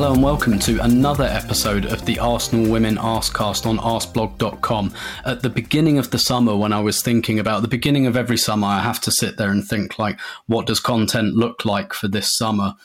Hello and welcome to another episode of the Arsenal Women Arsecast on arsblog.com. At the beginning of the summer, when I was thinking about the beginning of every summer, I have to sit there and think like, what does content look like for this summer?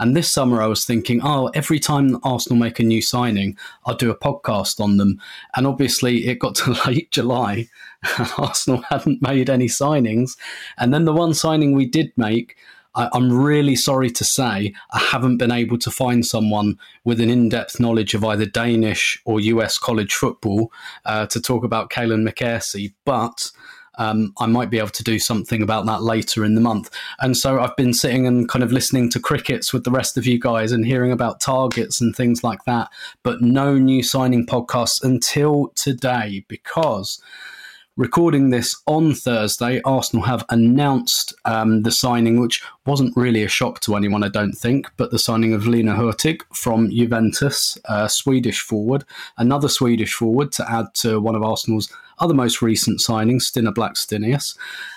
And this summer, I was thinking, oh, every time Arsenal make a new signing, I'll do a podcast on them. And obviously, it got to late July, Arsenal hadn't made any signings. And then the one signing we did make. I, I'm really sorry to say I haven't been able to find someone with an in depth knowledge of either Danish or US college football uh, to talk about Kaylan Marckese, but um, I might be able to do something about that later in the month. And so I've been sitting and kind of listening to crickets with the rest of you guys and hearing about targets and things like that, but no new signing podcasts until today because recording this on Thursday, Arsenal have announced um, the signing, which wasn't really a shock to anyone, I don't think, but the signing of Lina Hurtig from Juventus, a Swedish forward, another Swedish forward to add to one of Arsenal's other most recent signings, Stina Blackstenius.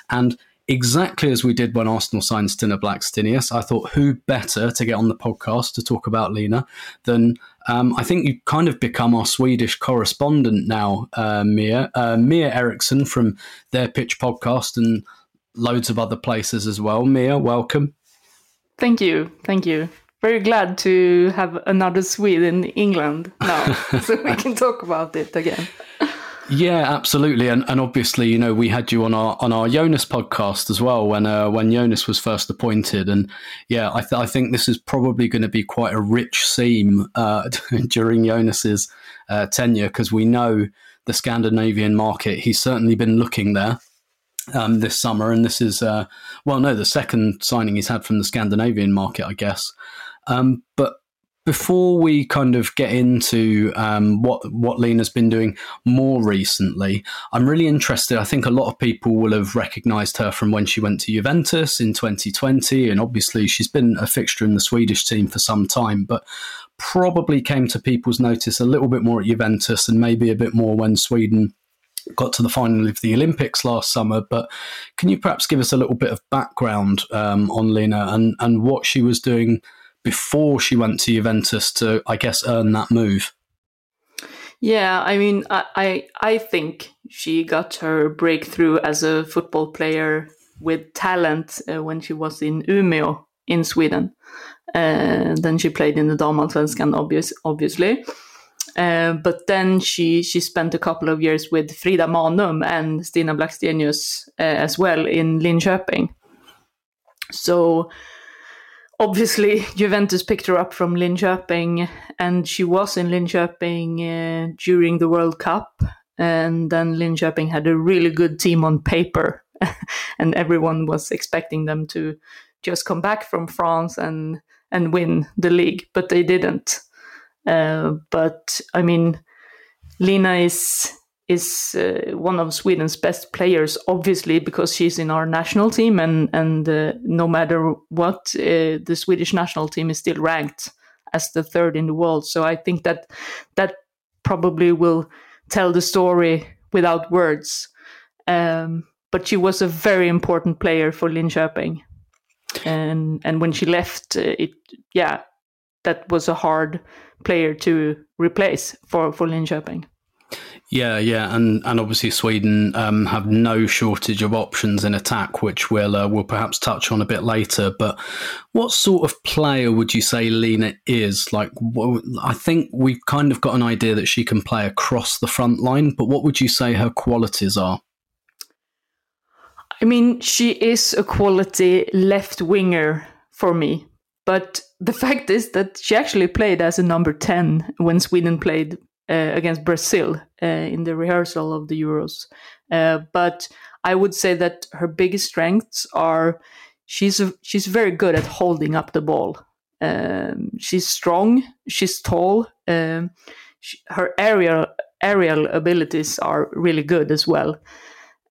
And exactly as we did when Arsenal signed Stina Blackstenius, I thought who better to get on the podcast to talk about Lina than um, I think you kind of become our Swedish correspondent now, uh, Mia. Uh, Mia Eriksson from their Pitch podcast and loads of other places as well. Mia, welcome. Thank you. Thank you. Very glad to have another Swede in England now, so we can talk about it again. Yeah, absolutely, and and obviously, you know, we had you on our on our Jonas podcast as well when uh, when Jonas was first appointed, and yeah, I, th- I think this is probably going to be quite a rich theme uh, during Jonas's uh, tenure because we know the Scandinavian market. He's certainly been looking there. Um, this summer, and this is uh, well, no, the second signing he's had from the Scandinavian market, I guess. Um, but before we kind of get into um, what what Lina's been doing more recently, I'm really interested. I think a lot of people will have recognised her from when she went to Juventus in 2020, and obviously she's been a fixture in the Swedish team for some time, but probably came to people's notice a little bit more at Juventus and maybe a bit more when Sweden got to the final of the Olympics last summer. But can you perhaps give us a little bit of background um, on Lina and, and what she was doing before she went to Juventus to, I guess, earn that move? Yeah, I mean, I I, I think she got her breakthrough as a football player with talent uh, when she was in Umeå in Sweden. Uh, then she played in the Damallsvenskan, obvious, obviously. Uh, but then she she spent a couple of years with Frida Maanum and Stina Blackstenius uh, as well in Linköping. So obviously Juventus picked her up from Linköping, and she was in Linköping uh, during the World Cup. And then Linköping had a really good team on paper, and everyone was expecting them to just come back from France and and win the league, but they didn't. Uh, but I mean, Lena is is uh, one of Sweden's best players, obviously because she's in our national team, and and uh, no matter what, uh, the Swedish national team is still ranked as the third in the world. So I think that that probably will tell the story without words. Um, but she was a very important player for Linköping, and and when she left, uh, it yeah, that was a hard player to replace for for Linköping. Yeah, yeah, and and obviously Sweden um, have no shortage of options in attack, which we'll uh, we'll perhaps touch on a bit later. But what sort of player would you say Lina is? Like, I think we've kind of got an idea that she can play across the front line, but what would you say her qualities are? I mean, she is a quality left winger for me. but the fact is that she actually played as a number 10 when Sweden played against Brazil uh, in the rehearsal of the Euros. Uh, but I would say that her biggest strengths are she's she's very good at holding up the ball. Um, she's strong, she's tall. Um, she, her aerial aerial abilities are really good as well.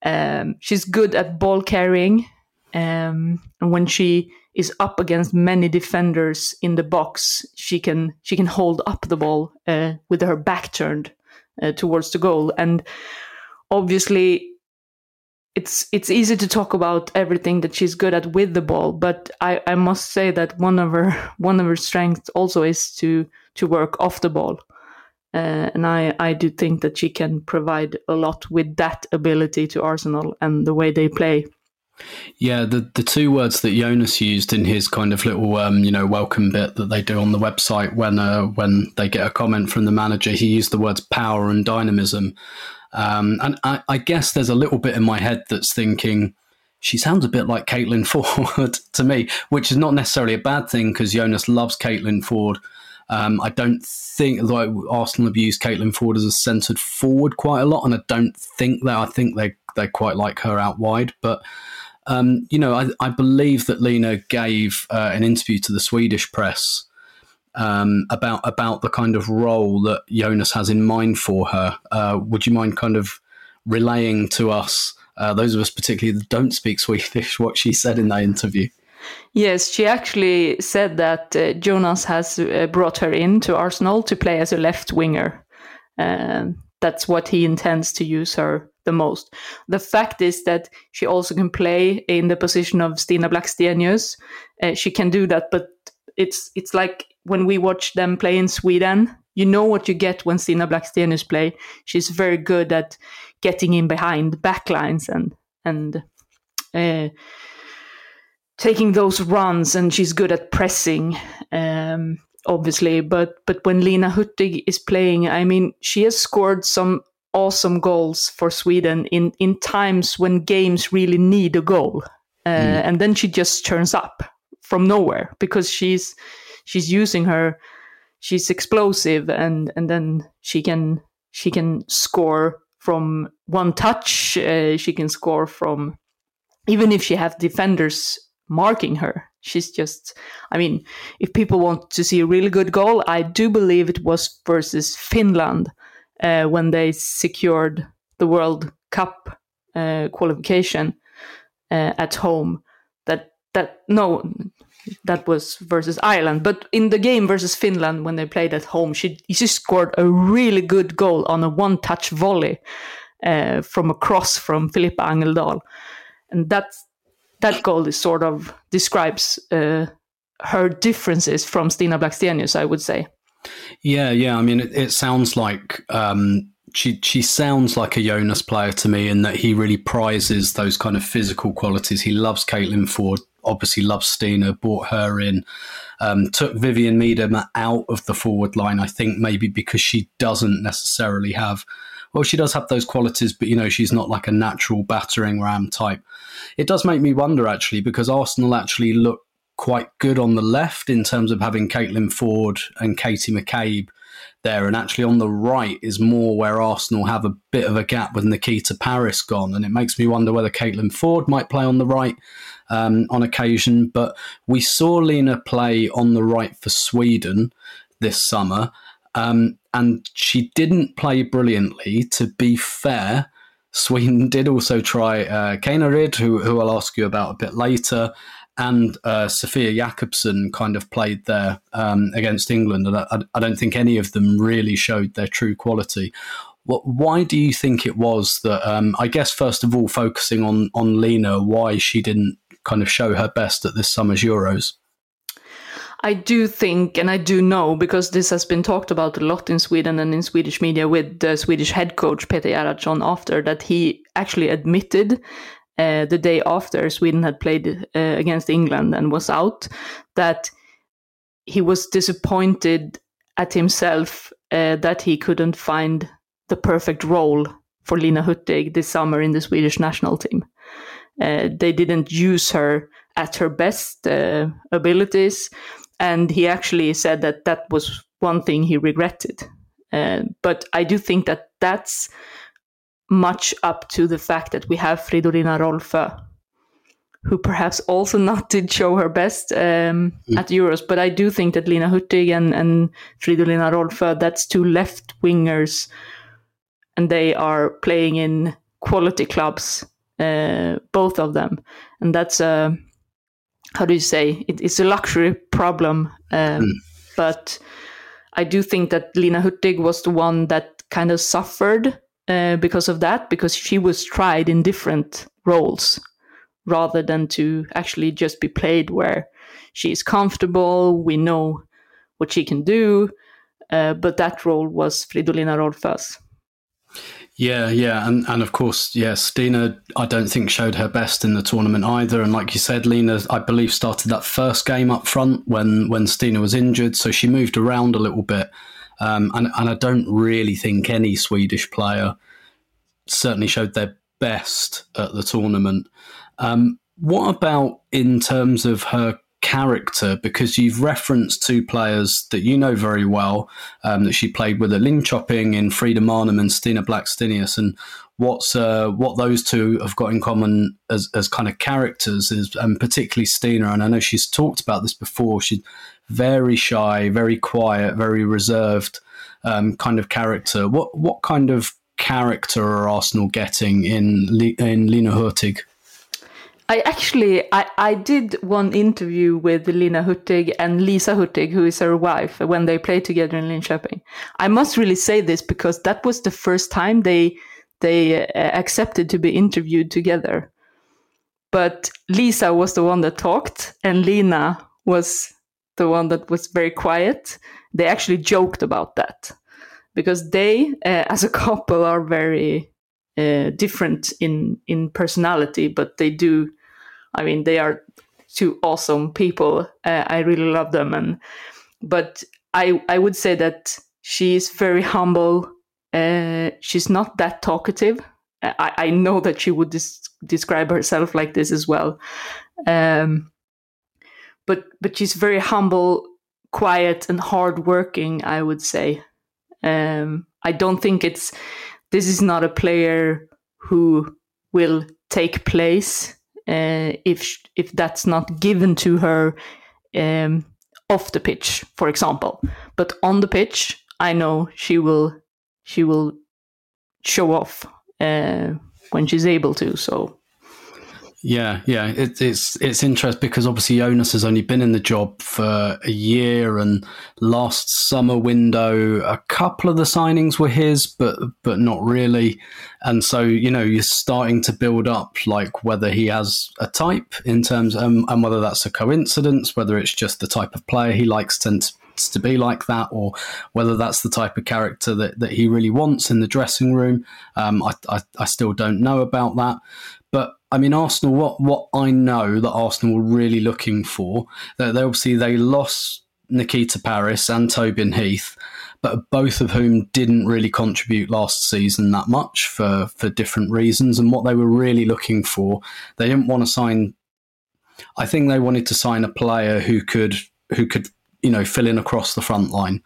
Um, she's good at ball carrying, um, and when she is up against many defenders in the box, she can she can hold up the ball uh, with her back turned uh, towards the goal. And obviously, it's it's easy to talk about everything that she's good at with the ball, but I, I must say that one of her one of her strengths also is to to work off the ball. Uh, and I, I do think that she can provide a lot with that ability to Arsenal and the way they play. Yeah, the the two words that Jonas used in his kind of little um, you know welcome bit that they do on the website when uh, when they get a comment from the manager, he used the words power and dynamism, um, and I, I, guess there's a little bit in my head that's thinking she sounds a bit like Caitlin Foord to me, which is not necessarily a bad thing because Jonas loves Caitlin Foord. Um, I don't think like Arsenal have used Caitlin Foord as a centred forward quite a lot, and I don't think that. I think they they quite like her out wide, but um, you know, I, I, believe that Lina gave uh, an interview to the Swedish press um, about about the kind of role that Jonas has in mind for her. Uh, would you mind kind of relaying to us, uh, those of us particularly that don't speak Swedish, what she said in that interview? Yes, she actually said that uh, Jonas has uh, brought her in to Arsenal to play as a left winger. Um, that's what he intends to use her the most. The fact is that she also can play in the position of Stina Blackstenius. Uh, she can do that, but it's it's like when we watch them play in Sweden. You know what you get when Stina Blackstenius play. She's very good at getting in behind backlines and and uh, taking those runs, and she's good at pressing. Um, obviously, but but when Lina Hurtig is playing, I mean, she has scored some awesome goals for Sweden in in times when games really need a goal, uh, mm. and then she just turns up from nowhere because she's she's using her she's explosive and and then she can she can score from one touch. Uh, she can score from even if she has defenders marking her she's just i mean if people want to see a really good goal i do believe it was versus finland uh, when they secured the World Cup uh, qualification uh, at home. That that no, that was versus Ireland. But in the game versus Finland, when they played at home, she she scored a really good goal on a one-touch volley uh, from a cross from Filippa Angeldal, and that that goal is sort of describes uh, her differences from Stina Blackstenius, I would say. Yeah, yeah. I mean, it, it sounds like um, she she sounds like a Jonas player to me, in that he really prizes those kind of physical qualities. He loves Caitlin Foord, obviously loves Stina, brought her in, um, took Vivianne Miedema out of the forward line. I think maybe because she doesn't necessarily have. Well, she does have those qualities, but you know, she's not like a natural battering ram type. It does make me wonder actually, because Arsenal actually look quite good on the left in terms of having Caitlin Foord and Katie McCabe there. And actually on the right is more where Arsenal have a bit of a gap with Nikita Parris gone. And it makes me wonder whether Caitlin Foord might play on the right um, on occasion. But we saw Lina play on the right for Sweden this summer. Um, and she didn't play brilliantly. To be fair, Sweden did also try uh, Kaneryd, who, who I'll ask you about a bit later and uh, Sofia Jakobsson kind of played there um, against England, and I, I, don't think any of them really showed their true quality. What, why do you think it was that? Um, I guess first of all, focusing on on Lina, why she didn't kind of show her best at this summer's Euros. I do think, and I do know, because this has been talked about a lot in Sweden and in Swedish media with the Swedish head coach Peter Gerhardsson after that he actually admitted uh, the day after Sweden had played uh, against England and was out, that he was disappointed at himself uh, that he couldn't find the perfect role for Lina Hurtig this summer in the Swedish national team. Uh, they didn't use her at her best uh, abilities. and he actually said that that was one thing he regretted. Uh, but I do think that that's much up to the fact that we have Fridolina Rolfö, who perhaps also not did show her best um, mm. at Euros. But I do think that Lina Hurtig and, and Fridolina Rolfö, that's two left wingers, and they are playing in quality clubs, uh, both of them. And that's a, how do you say, it, it's a luxury problem. Um, mm. But I do think that Lina Hurtig was the one that kind of suffered uh, because of that, because she was tried in different roles rather than to actually just be played where she's comfortable. We know what she can do, uh, but that role was Fridolina Rolfö's. Yeah, yeah, and and of course, yeah, Stina, I don't think showed her best in the tournament either. And like you said, Lina, I believe started that first game up front when when Stina was injured, so she moved around a little bit. Um, and, and I don't really think any Swedish player certainly showed their best at the tournament. Um, what about in terms of her character? Because you've referenced two players that you know very well um, that she played with at Linköping in Frida Maanum and Stina Blackstenius. And what's uh, what those two have got in common as, as kind of characters is, and particularly Stina. And I know she's talked about this before. She's very shy, very quiet, very reserved um, kind of character. What what kind of character are Arsenal getting in in Lina Hurtig? I actually I, I did one interview with Lina Hurtig and Lisa Hurtig, who is her wife, when they played together in Linköping. I must really say this because that was the first time they they uh, accepted to be interviewed together. But Lisa was the one that talked, and Lina was the one that was very quiet. They actually joked about that because they, uh, as a couple, are very uh, different in in personality, but they do. I mean, they are two awesome people. Uh, I really love them, and but I I would say that she is very humble. Uh, she's not that talkative. I, I know that she would des- describe herself like this as well. Um, but but she's very humble, quiet, and hardworking. I would say. Um, I don't think it's. This is not a player who will take place uh, if if that's not given to her um, off the pitch, for example. But on the pitch, I know she will she will show off uh, when she's able to. So yeah, yeah, it, it's it's interesting because obviously Jonas has only been in the job for a year, and last summer window, a couple of the signings were his, but but not really, and so you know you're starting to build up like whether he has a type in terms, um, and whether that's a coincidence, whether it's just the type of player he likes to to be like that, or whether that's the type of character that, that he really wants in the dressing room. Um, I, I, I, still don't know about that. But I mean, Arsenal. What what I know that Arsenal were really looking for, that they obviously they lost Nikita Parris and Tobin Heath, but both of whom didn't really contribute last season that much for for different reasons. And what they were really looking for, they didn't want to sign. I think they wanted to sign a player who could who could you know fill in across the front line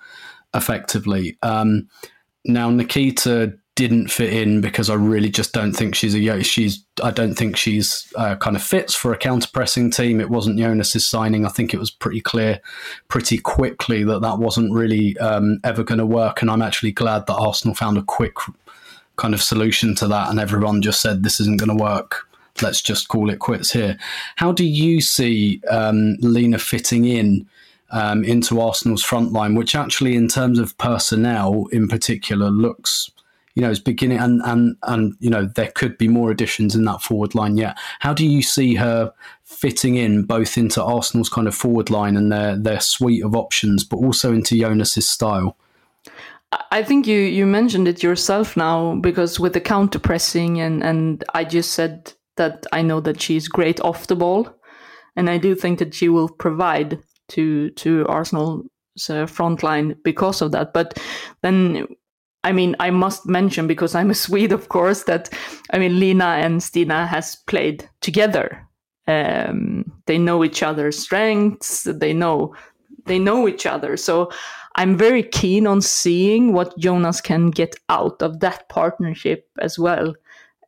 effectively. Um, now Nikita didn't fit in because I really just don't think she's a she's I don't think she's uh, kind of fits for a counter pressing team. It wasn't Jonas's signing. I think it was pretty clear, pretty quickly that that wasn't really um, ever going to work. And I'm actually glad that Arsenal found a quick kind of solution to that, and everyone just said this isn't going to work. Let's just call it quits here. How do you see um, Lina fitting in? Um, into Arsenal's front line, which actually, in terms of personnel in particular, looks you know, it's beginning and, and, and, you know, there could be more additions in that forward line yet. How do you see her fitting in both into Arsenal's kind of forward line and their, their suite of options, but also into Jonas's style? I think you, you mentioned it yourself now because with the counter pressing and, and I just said that I know that she's great off the ball and I do think that she will provide to to Arsenal's uh, front line because of that. But then I mean, I must mention because I'm a Swede, of course, that I mean, Lina and Stina has played together. Um, they know each other's strengths. They know they know each other. So I'm very keen on seeing what Jonas can get out of that partnership as well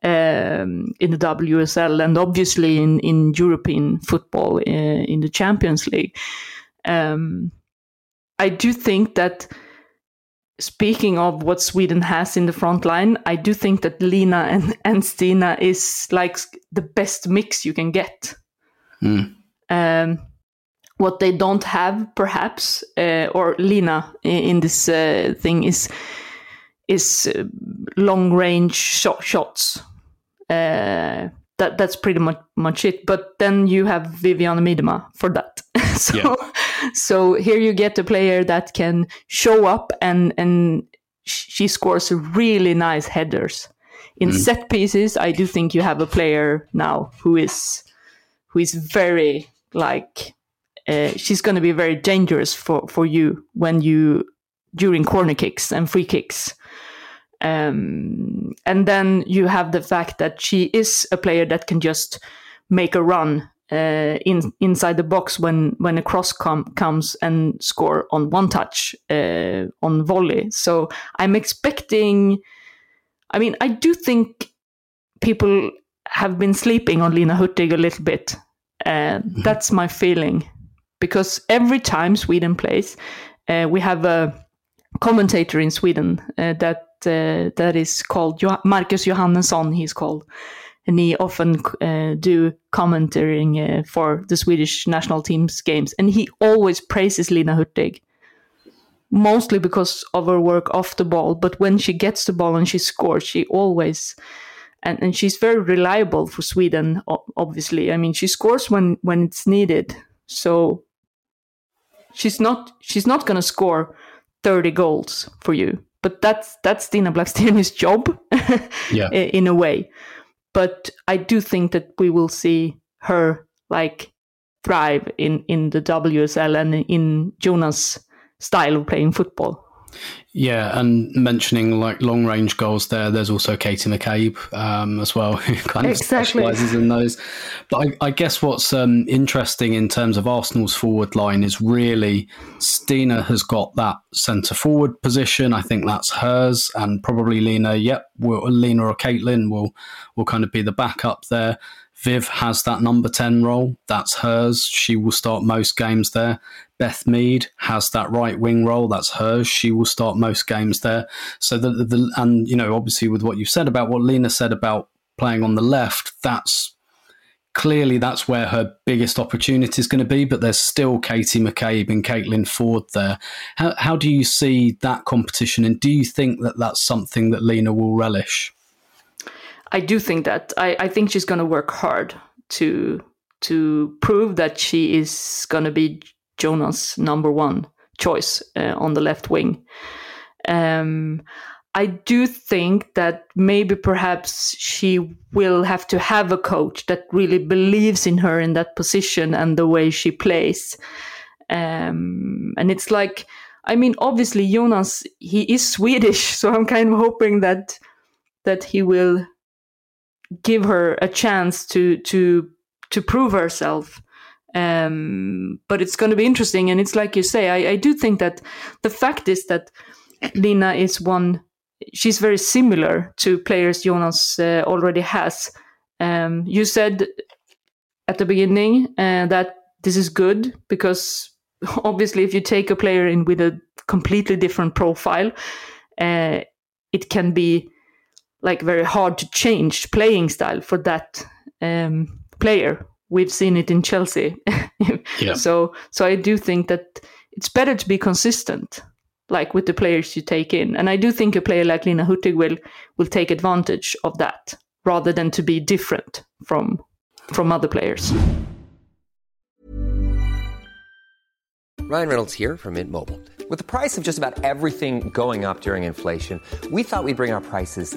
um, in the WSL and obviously in, in European football uh, in the Champions League. Um, I do think that speaking of what Sweden has in the front line, I do think that Lina and, and Stina is like the best mix you can get. Mm. Um, what they don't have, perhaps, uh, or Lina in, in this uh, thing is is uh, long range shot, shots. That that's pretty much much it. But then you have Vivianne Miedema for that. so yeah. so here you get a player that can show up and and she scores really nice headers. In mm. set pieces, I do think you have a player now who is who is very like uh, she's going to be very dangerous for for you when you during corner kicks and free kicks. Um, and then you have the fact that she is a player that can just make a run uh, in inside the box when when a cross com- comes and score on one touch uh, on volley. So I'm expecting. I mean, I do think people have been sleeping on Lina Hurtig a little bit. Uh, mm-hmm. That's my feeling because every time Sweden plays, uh, we have a commentator in Sweden uh, that that is called jo- Marcus Johannesson. He's called, and he often uh, do commentating uh, for the Swedish national team's games, and he always praises Lina Hurtig. Mostly because of her work off the ball, but when she gets the ball and she scores, she always and, and she's very reliable for Sweden. Obviously, I mean she scores when when it's needed. So she's not she's not going to score 30 goals for you but that's that's Stina Blackstenius' job yeah. in a way. But I do think that we will see her like thrive in in the WSL and in Jonas' style of playing football. Yeah, and mentioning like long range goals there, there's also Katie McCabe um, as well, who kind of exactly. specialises in those. But I, I guess what's um, interesting in terms of Arsenal's forward line is really Stina has got that centre forward position. I think that's hers, and probably Lina, Yep, will, Lina or Caitlin will will kind of be the backup there. Viv has that number 10 role. That's hers. She will start most games there. Beth Mead has that right wing role. That's hers. She will start most games there. So the, the and you know obviously with what you've said about what Lina said about playing on the left, that's clearly that's where her biggest opportunity is going to be. But there's still Katie McCabe and Caitlin Foord there. How how do you see that competition, and do you think that that's something that Lina will relish? I do think that I, I think she's going to work hard to to prove that she is going to be Jonas' number one choice uh, on the left wing. Um, I do think that maybe perhaps she will have to have a coach that really believes in her in that position and the way she plays. Um, and it's like, I mean, obviously Jonas, he is Swedish, so I'm kind of hoping that that he will give her a chance to to to prove herself. Um, but it's going to be interesting, and it's like you say. I, I do think that the fact is that Lina is one. She's very similar to players Jonas uh, already has. Um, you said at the beginning uh, that this is good because obviously, if you take a player in with a completely different profile, uh, it can be like very hard to change playing style for that um, player. We've seen it in Chelsea. yeah. So so I do think that it's better to be consistent, like with the players you take in. And I do think a player like Lina Hurtig will will take advantage of that rather than to be different from from other players. Ryan Reynolds here from Mint Mobile. With the price of just about everything going up during inflation, we thought we'd bring our prices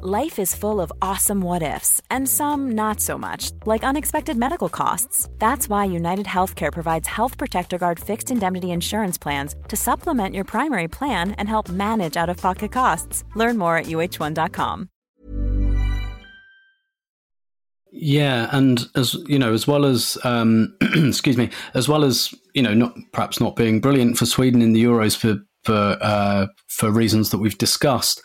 Life is full of awesome what ifs, and some not so much, like unexpected medical costs. That's why United Healthcare provides Health Protector Guard fixed indemnity insurance plans to supplement your primary plan and help manage out of pocket costs. Learn more at uh1.com. Yeah, and as you know, as well as um, excuse me, as well as you know, not perhaps not being brilliant for Sweden in the Euros for for uh, for reasons that we've discussed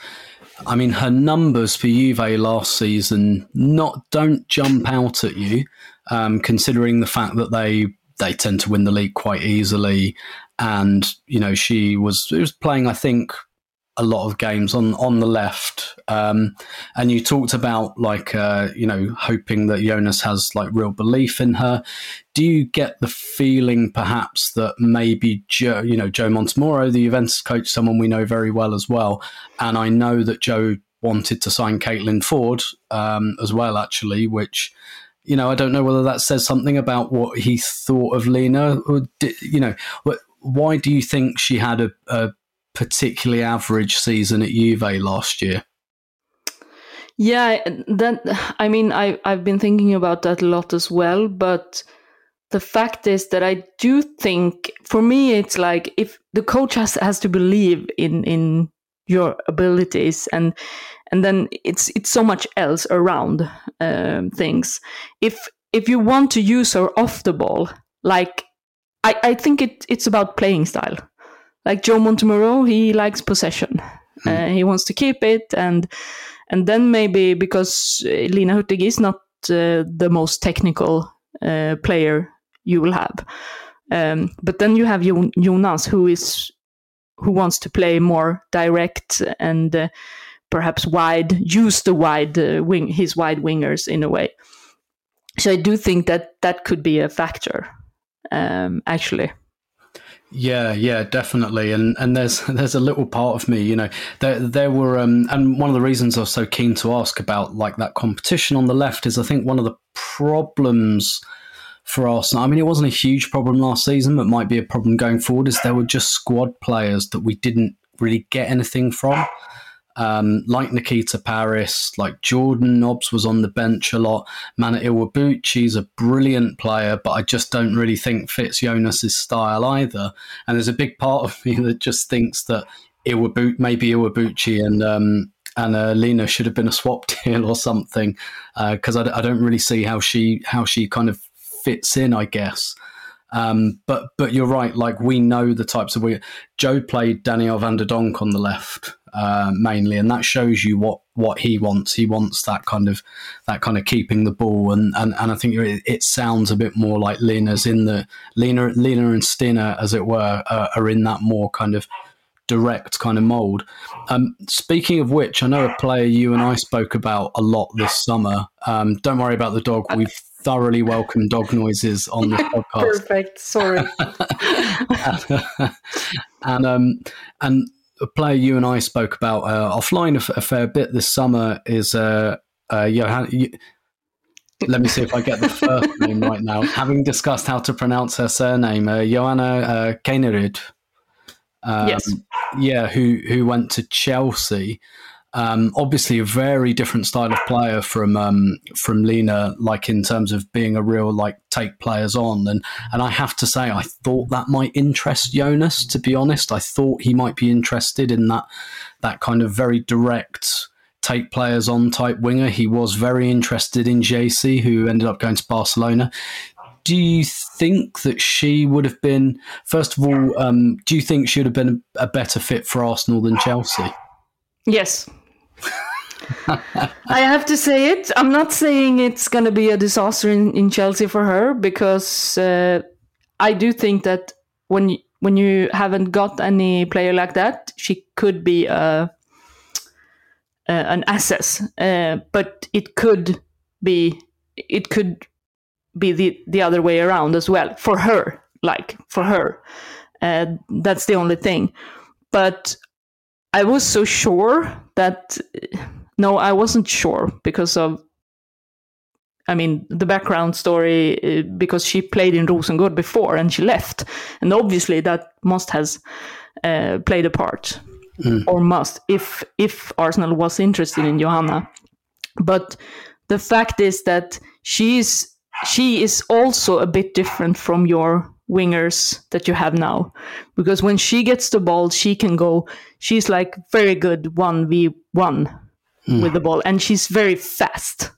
I mean, her numbers for Juve last season not don't jump out at you, um, considering the fact that they they tend to win the league quite easily, and you know she was was playing, I think, a lot of games on on the left. Um, and you talked about like uh, you know hoping that Jonas has like real belief in her. Do you get the feeling perhaps that maybe Joe, you know Joe Montemurro, the Juventus coach, someone we know very well as well, and I know that Joe wanted to sign Caitlin Foord um, as well, actually, which you know I don't know whether that says something about what he thought of Lina. Or you know, why do you think she had a, a particularly average season at Juve last year. Yeah, that I mean, I I've been thinking about that a lot as well. But the fact is that I do think, for me, it's like if the coach has has to believe in in your abilities and and then it's it's so much else around um, things. If if you want to use her off the ball, like I I think it it's about playing style like Joe Montemurro, he likes possession. Hmm. Uh, he wants to keep it, and and then maybe because Lina Hurtig is not uh, the most technical uh, player you will have, um, but then you have Jonas, who is who wants to play more direct and uh, perhaps wide, use the wide uh, wing, his wide wingers in a way. So I do think that that could be a factor, um, actually. Yeah, yeah, definitely. And and there's there's a little part of me, you know, there there were um and one of the reasons I was so keen to ask about like that competition on the left is I think one of the problems for Arsenal. I mean, it wasn't a huge problem last season, but might be a problem going forward. Is there were just squad players that we didn't really get anything from um, like Nikita Parris, like Jordan Nobbs was on the bench a lot. Mana Iwabuchi's a brilliant player, but I just don't really think fits Jonas's style either. And there's a big part of me that just thinks that Iwabuchi, maybe Iwabuchi and um, and uh, Lina should have been a swap deal or something because uh, I, I, don't really see how she how she kind of fits in. I guess. Um, but but you're right. Like we know the types of we. Joe played Danielle van de Donk on the left, uh, mainly, and that shows you what what he wants. He wants that kind of that kind of keeping the ball, and and, and I think it, sounds a bit more like Lina's in the Lina Lina and Stina, as it were, uh, are in that more kind of direct kind of mold. Um, speaking of which, I know a player you and I spoke about a lot this summer. Um, don't worry about the dog. We've thoroughly welcome dog noises on this podcast. Perfect. Sorry. and um, and a player you and I spoke about uh, offline a, fair bit this summer is uh, uh, Johan. let me see if I get the first name right now. Having discussed how to pronounce her surname, uh, Johanna uh, Kaneryd. Um, yes. Yeah, who who went to Chelsea. Um, obviously, a very different style of player from um, from Lina, like in terms of being a real like take players on, and and I have to say, I thought that might interest Jonas. To be honest, I thought he might be interested in that that kind of very direct take players on type winger. He was very interested in Geyse, who ended up going to Barcelona. Do you think that she would have been, first of all, um, do you think she would have been a, better fit for Arsenal than Chelsea? Yes, I have to say it. I'm not saying it's going to be a disaster in, in Chelsea for her because uh, I do think that when you, when you haven't got any player like that, she could be a, uh, an asset. Uh, but it could be it could be the the other way around as well for her. Like for her, uh, that's the only thing. But I was so sure that no, I wasn't sure because of I mean, the background story, uh, because she played in Rosengård before and she left. And obviously that must has uh, played a part. mm. or must if if Arsenal was interested in Johanna. But the fact is that she's she is also a bit different from your wingers that you have now. Because when she gets the ball she can go she's like very good 1v1 mm. with the ball and she's very fast.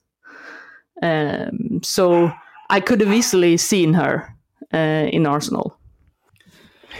Um, so i could have easily seen her uh, in arsenal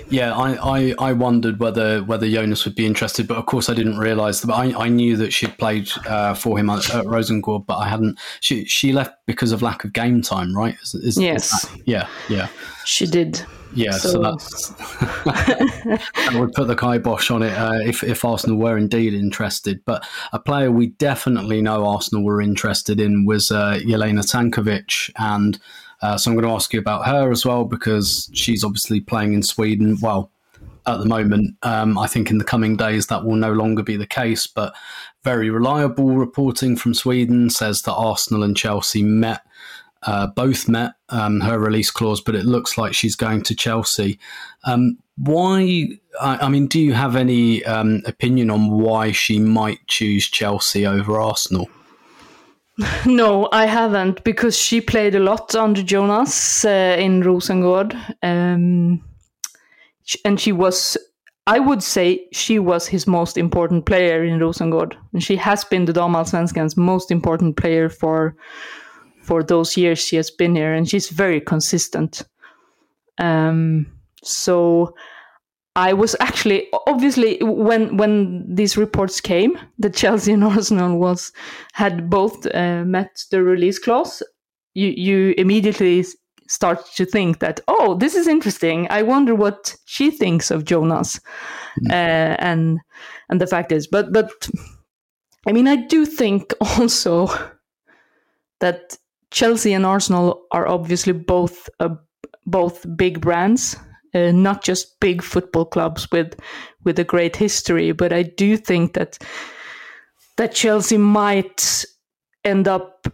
yeah, I, I, I, wondered whether whether Jonas would be interested, but of course I didn't realise that. I, I knew that she'd played uh, for him at, at Rosengård, but I hadn't. She she left because of lack of game time, right? Is, is, yes. Is that, yeah, yeah. She did. Yeah, so, so that's that would put the kibosh on it uh, if if Arsenal were indeed interested. But a player we definitely know Arsenal were interested in was uh, Jelena Čanković, and uh, so I'm going to ask you about her as well because she's obviously playing in Sweden. Well, at the moment, um, I think in the coming days that will no longer be the case. But very reliable reporting from Sweden says that Arsenal and Chelsea met. Uh, both met um, her release clause, but it looks like she's going to Chelsea. Um, why? I, I, mean, do you have any um, opinion on why she might choose Chelsea over Arsenal? No, I haven't because she played a lot under Jonas uh, in Rosengård. Um, and she was, I would say, she was his most important player in Rosengård. And she has been the Damallsvenskan's most important player for for those years she has been here. And she's very consistent. Um, so I was actually obviously when when these reports came that Chelsea and Arsenal was had both uh, met the release clause. You you immediately start to think that oh this is interesting. I wonder what she thinks of Jonas, mm. uh, and and the fact is, but but I mean I do think also that Chelsea and Arsenal are obviously both uh, both big brands uh, not just big football clubs with with a great history. But I do think that that Chelsea might end up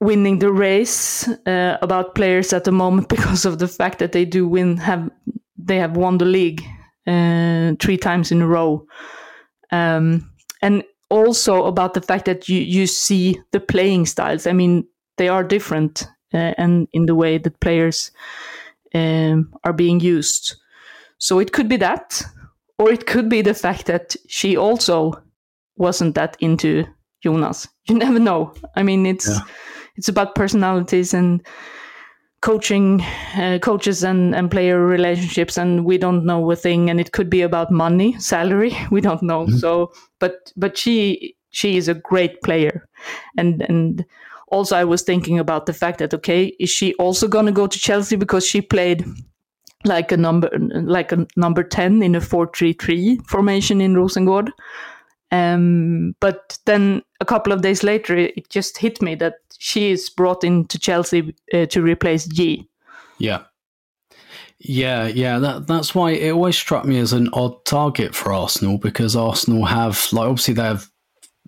winning the race uh, about players at the moment because of the fact that they do win have they have won the league uh, three times in a row, um, and also about the fact that you you see the playing styles. I mean, they are different, uh, and in the way that players um, are being used. So it could be that, or it could be the fact that she also wasn't that into Jonas. You never know. I mean, it's yeah. it's about personalities and coaching, uh, coaches and, and player relationships, and we don't know a thing. And it could be about money, salary. We don't know. Mm-hmm. So, but but she she is a great player, and and also I was thinking about the fact that okay, is she also going to go to Chelsea because she played like a number like a number 10 in a 4-3-3 formation in Rosengård. Um, but then a couple of days later, it just hit me that she is brought into Chelsea uh, to replace Ji. Yeah. Yeah, yeah, that that's why it always struck me as an odd target for Arsenal because Arsenal have like obviously they have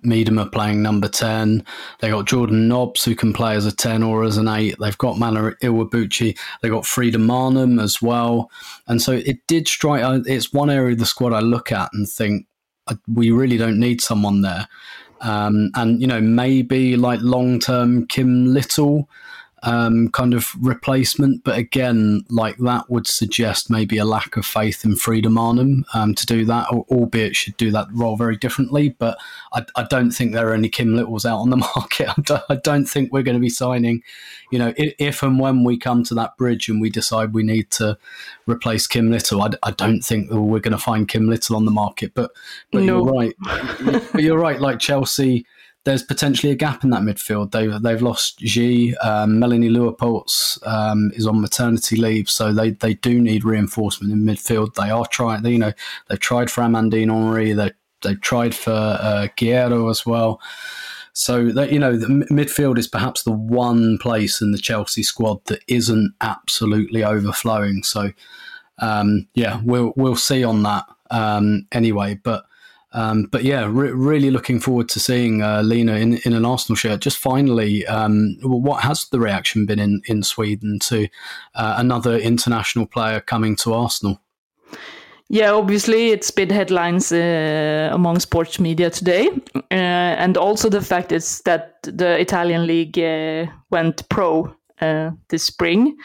Miedema playing number 10. They got Jordan Nobbs who can play as a 10 or as an 8. They've got Mana Iwabuchi. They got Frida Maanum as well. And so it did strike, uh, it's one area of the squad I look at and think, uh, we really don't need someone there. Um, and, you know, maybe like long term Kim Little um, kind of replacement. But again, like that would suggest maybe a lack of faith in Frida Maanum um, to do that, albeit should do that role very differently. But I, I, don't think there are any Kim Littles out on the market. I don't, I don't think we're going to be signing, you know, if, if, and when we come to that bridge and we decide we need to replace Kim Little, I, I don't think we're going to find Kim Little on the market. But but no. you're right. but you're right. Like Chelsea there's potentially a gap in that midfield. They've they've lost Ji. Um, Melanie Leupolz um, is on maternity leave, so they, they do need reinforcement in midfield. They are trying. They, you know, they've tried for Amandine Henry. They they've tried for uh, Guerreiro as well. So that you know, the midfield is perhaps the one place in the Chelsea squad that isn't absolutely overflowing. So um, yeah, we'll we'll see on that um, anyway, but. Um, but yeah, re- really looking forward to seeing uh, Lina in, in an Arsenal shirt. Just finally, um, what has the reaction been in, in Sweden to uh, another international player coming to Arsenal? Yeah, obviously it's been headlines uh, among sports media today, uh, and also the fact is that the Italian league uh, went pro uh, this spring.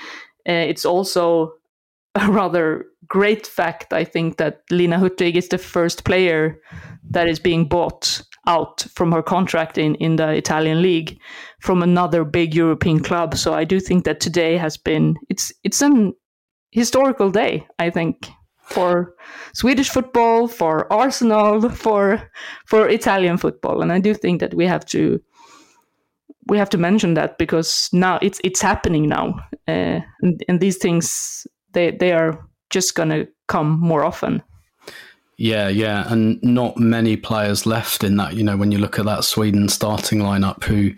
It's also a rather great fact, I think, that Lina Hurtig is the first player that is being bought out from her contract in, in the Italian league from another big European club. So I do think that today has been it's it's an historical day, I think, for Swedish football, for Arsenal, for for Italian football. And I do think that we have to we have to mention that because now it's it's happening now, uh, and, and these things they they are just gonna come more often. Yeah, yeah, and not many players left in that. You know, when you look at that Sweden starting lineup, who,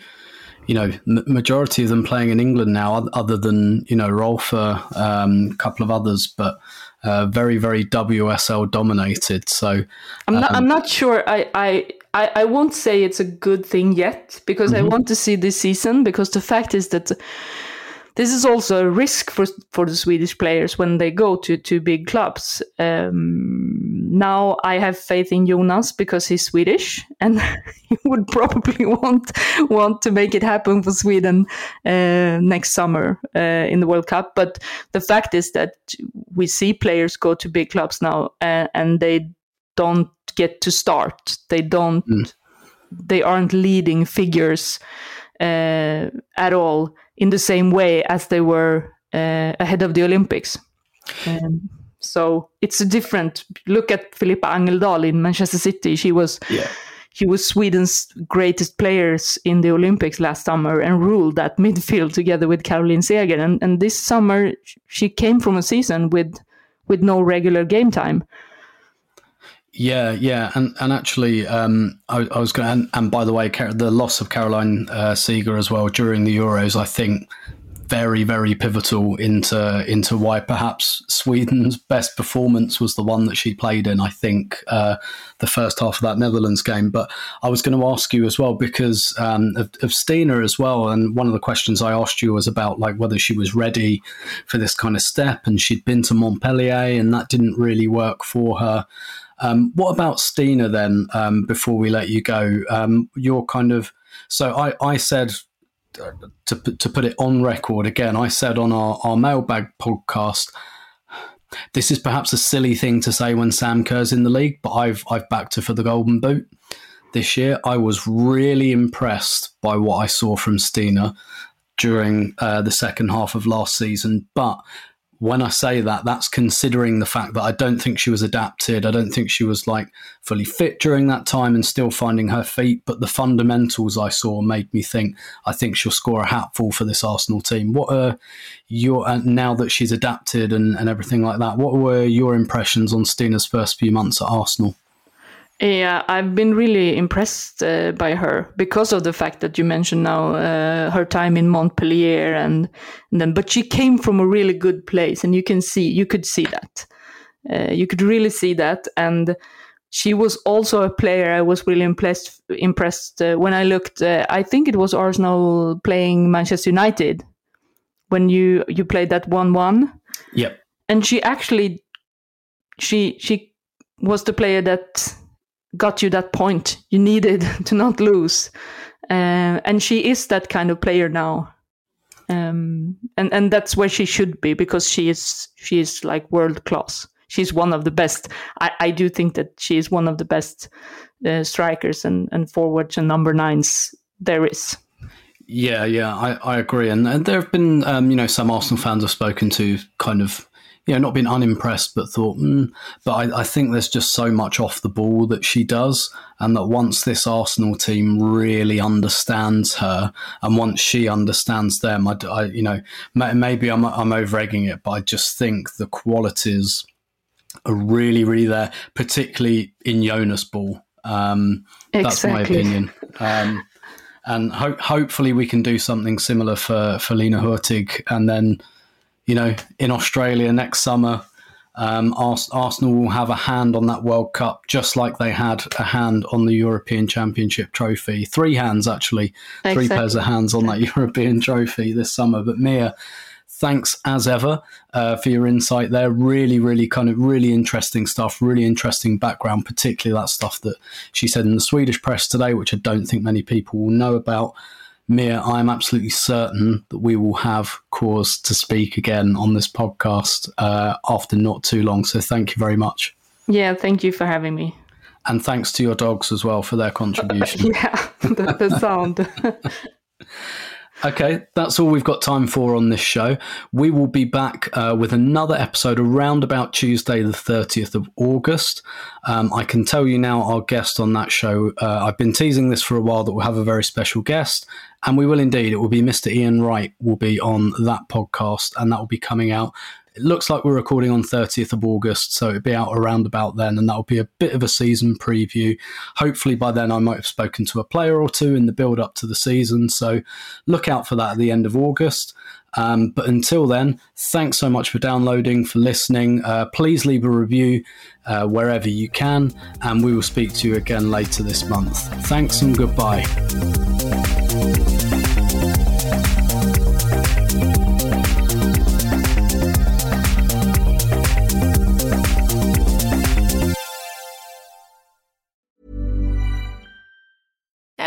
you know, m- majority of them playing in England now, other than you know Rolfö, um, a couple of others, but uh, very, very WSL dominated. So I'm not. Um, I'm not sure. I, I I I won't say it's a good thing yet because mm-hmm. I want to see this season. Because the fact is that this is also a risk for for the Swedish players when they go to to big clubs. Um, now I have faith in Jonas because he's Swedish and he would probably want want to make it happen for Sweden uh, next summer uh, in the World Cup. But the fact is that we see players go to big clubs now uh, and they don't get to start. They don't. Mm. They aren't leading figures uh, at all in the same way as they were uh, ahead of the Olympics. Um, so it's a different look at Filippa Angeldal in Manchester City. She was yeah. she was Sweden's greatest players in the Olympics last summer and ruled that midfield together with Caroline Seger. And, and this summer she came from a season with with no regular game time. Yeah, yeah, and and actually, um, I, I, was going, and, and, by the way, the loss of Caroline uh, Seger as well during the Euros, I think, very very pivotal into into why perhaps Sweden's best performance was the one that she played in. I think uh, the first half of that Netherlands game. But I was going to ask you as well because um, of, of Stina as well, and one of the questions I asked you was about like whether she was ready for this kind of step, and she'd been to Montpellier, and that didn't really work for her. Um, what about Stina then? Um, before we let you go, um, you're kind of so I, I said to to put it on record again. I said on our, our mailbag podcast, this is perhaps a silly thing to say when Sam Kerr's in the league, but I've I've backed her for the Golden Boot this year. I was really impressed by what I saw from Stina during uh, the second half of last season, but when I say that, that's considering the fact that I don't think she was adapted. I don't think she was like fully fit during that time and still finding her feet. But the fundamentals I saw made me think I think she'll score a hatful for this Arsenal team. What are your uh, now that she's adapted and, and everything like that? What were your impressions on Stina's first few months at Arsenal? Yeah, I've been really impressed uh, by her because of the fact that you mentioned now uh, her time in Montpellier and, and, then, but she came from a really good place, and you can see, you could see that, uh, you could really see that, and she was also a player I was really impressed impressed uh, when I looked. Uh, I think it was Arsenal playing Manchester United when you you played that one one. Yep, and she actually she she was the player that got you that point you needed to not lose. Uh, and she is that kind of player now. Um, and and that's where she should be because she is she is like world class. She's one of the best. I, I do think that she is one of the best uh, strikers and, and forwards and number nines there is. Yeah, yeah, I, I agree. And, and there have been, um, you know, some Arsenal fans I've spoken to kind of you know, not been unimpressed, but thought, mm. but I, I, think there's just so much off the ball that she does, and that once this Arsenal team really understands her, and once she understands them, I, I you know, maybe I'm I'm over egging it, but I just think the qualities are really, really there, particularly in Jonas Ball. Um, that's my opinion. Um, and ho- hopefully we can do something similar for, for Lina Hurtig, and then you know, in Australia next summer, um, Arsenal will have a hand on that World Cup, just like they had a hand on the European Championship trophy. Three hands, actually, exactly. three pairs of hands on that European trophy this summer. But Mia, thanks as ever uh, for your insight there. Really, really kind of really interesting stuff, really interesting background, particularly that stuff that she said in the Swedish press today, which I don't think many people will know about. Mia, I'm absolutely certain that we will have cause to speak again on this podcast uh, after not too long. So thank you very much. Yeah, thank you for having me. And thanks to your dogs as well for their contribution. yeah, the, the sound. Okay, that's all we've got time for on this show. We will be back uh, with another episode around about Tuesday, the 30th of August. Um, I can tell you now, our guest on that show, uh, I've been teasing this for a while that we'll have a very special guest, and we will indeed. It will be Mr. Ian Wright, will be on that podcast, and that will be coming out it looks like we're recording on 30th of August, so it'll be out around about then, and that'll be a bit of a season preview. Hopefully, by then, I might have spoken to a player or two in the build up to the season, so look out for that at the end of August. Um, but until then, thanks so much for downloading, for listening. Uh, please leave a review uh, wherever you can, and we will speak to you again later this month. Thanks and goodbye.